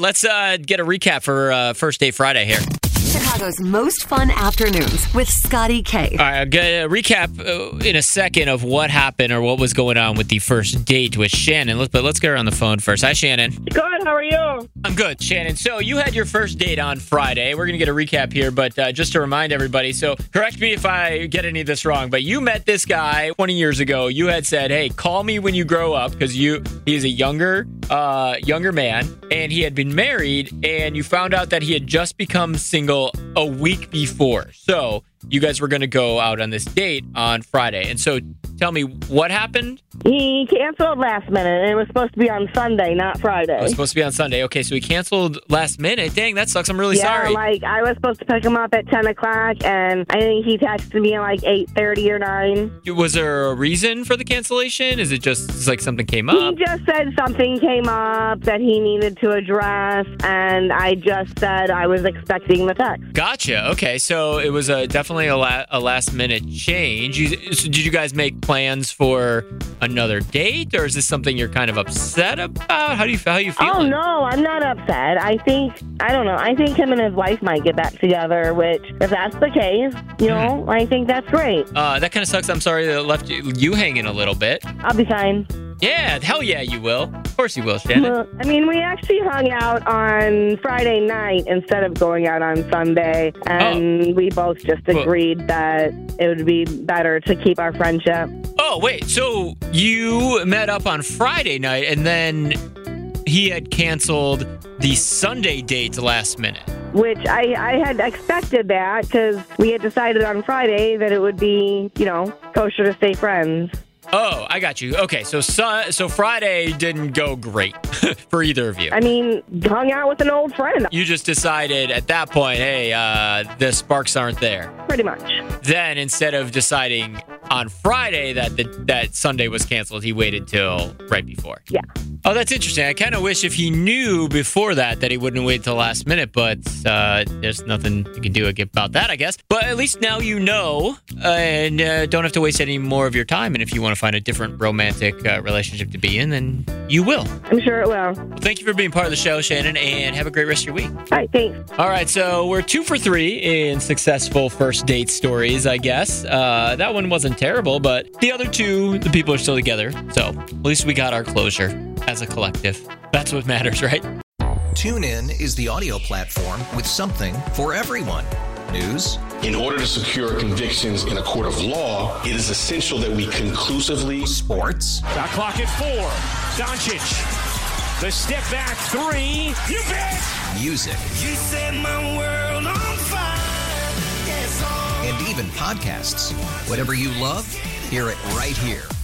Let's uh, get a recap for uh, First Date Friday here. Chicago's most fun afternoons with Scotty K. All right, I'll get a recap uh, in a second of what happened or what was going on with the first date with Shannon. Let's, but let's get her on the phone first. Hi, Shannon. Good. How are you? I'm good, Shannon. So you had your first date on Friday. We're going to get a recap here, but uh, just to remind everybody, so correct me if I get any of this wrong, but you met this guy 20 years ago. You had said, "Hey, call me when you grow up," because you he's a younger uh, younger man, and he had been married, and you found out that he had just become single a week before. So you guys were going to go out on this date on Friday, and so tell me what happened. He canceled last minute. It was supposed to be on Sunday, not Friday. It was supposed to be on Sunday. Okay, so he canceled last minute. Dang, that sucks. I'm really yeah, sorry. like I was supposed to pick him up at ten o'clock, and I think he texted me at like eight thirty or nine. Was there a reason for the cancellation? Is it just like something came up? He just said something came up that he needed to address, and I just said I was expecting the text. Gotcha. Okay, so it was a definitely a, la- a last minute change. You, so did you guys make plans for another date, or is this something you're kind of upset about? How do you how you feel? Oh no, I'm not upset. I think I don't know. I think him and his wife might get back together. Which, if that's the case, you know, I think that's great. Uh, that kind of sucks. I'm sorry that it left you, you hanging a little bit. I'll be fine. Yeah, hell yeah, you will. Of course you will, Shannon. Well, I mean, we actually hung out on Friday night instead of going out on Sunday, and oh. we both just Well- agreed that it would be better to keep our friendship. Oh wait, so you met up on Friday night, and then he had canceled the Sunday date last minute. Which I, I had expected that because we had decided on Friday that it would be, you know, kosher to stay friends. Oh, I got you. Okay, so su- so Friday didn't go great for either of you. I mean, hung out with an old friend, You just decided at that point, hey, uh, the sparks aren't there. pretty much. Then instead of deciding on Friday that the, that Sunday was canceled, he waited till right before. Yeah. Oh, that's interesting. I kind of wish if he knew before that that he wouldn't wait till last minute, but uh, there's nothing you can do about that, I guess. But at least now you know, uh, and uh, don't have to waste any more of your time. And if you want to find a different romantic uh, relationship to be in, then you will. I'm sure it will. Well, thank you for being part of the show, Shannon, and have a great rest of your week. right, thanks. All right, so we're two for three in successful first date stories, I guess. Uh, that one wasn't terrible, but the other two, the people are still together. So at least we got our closure as a collective. That's what matters, right? TuneIn is the audio platform with something for everyone. News, In order to secure convictions in a court of law, it is essential that we conclusively sports, Shot clock at four. Doncic. The step back three. You bet. music, You set my world on fire. Yes, and even podcasts. Whatever you love, hear it right here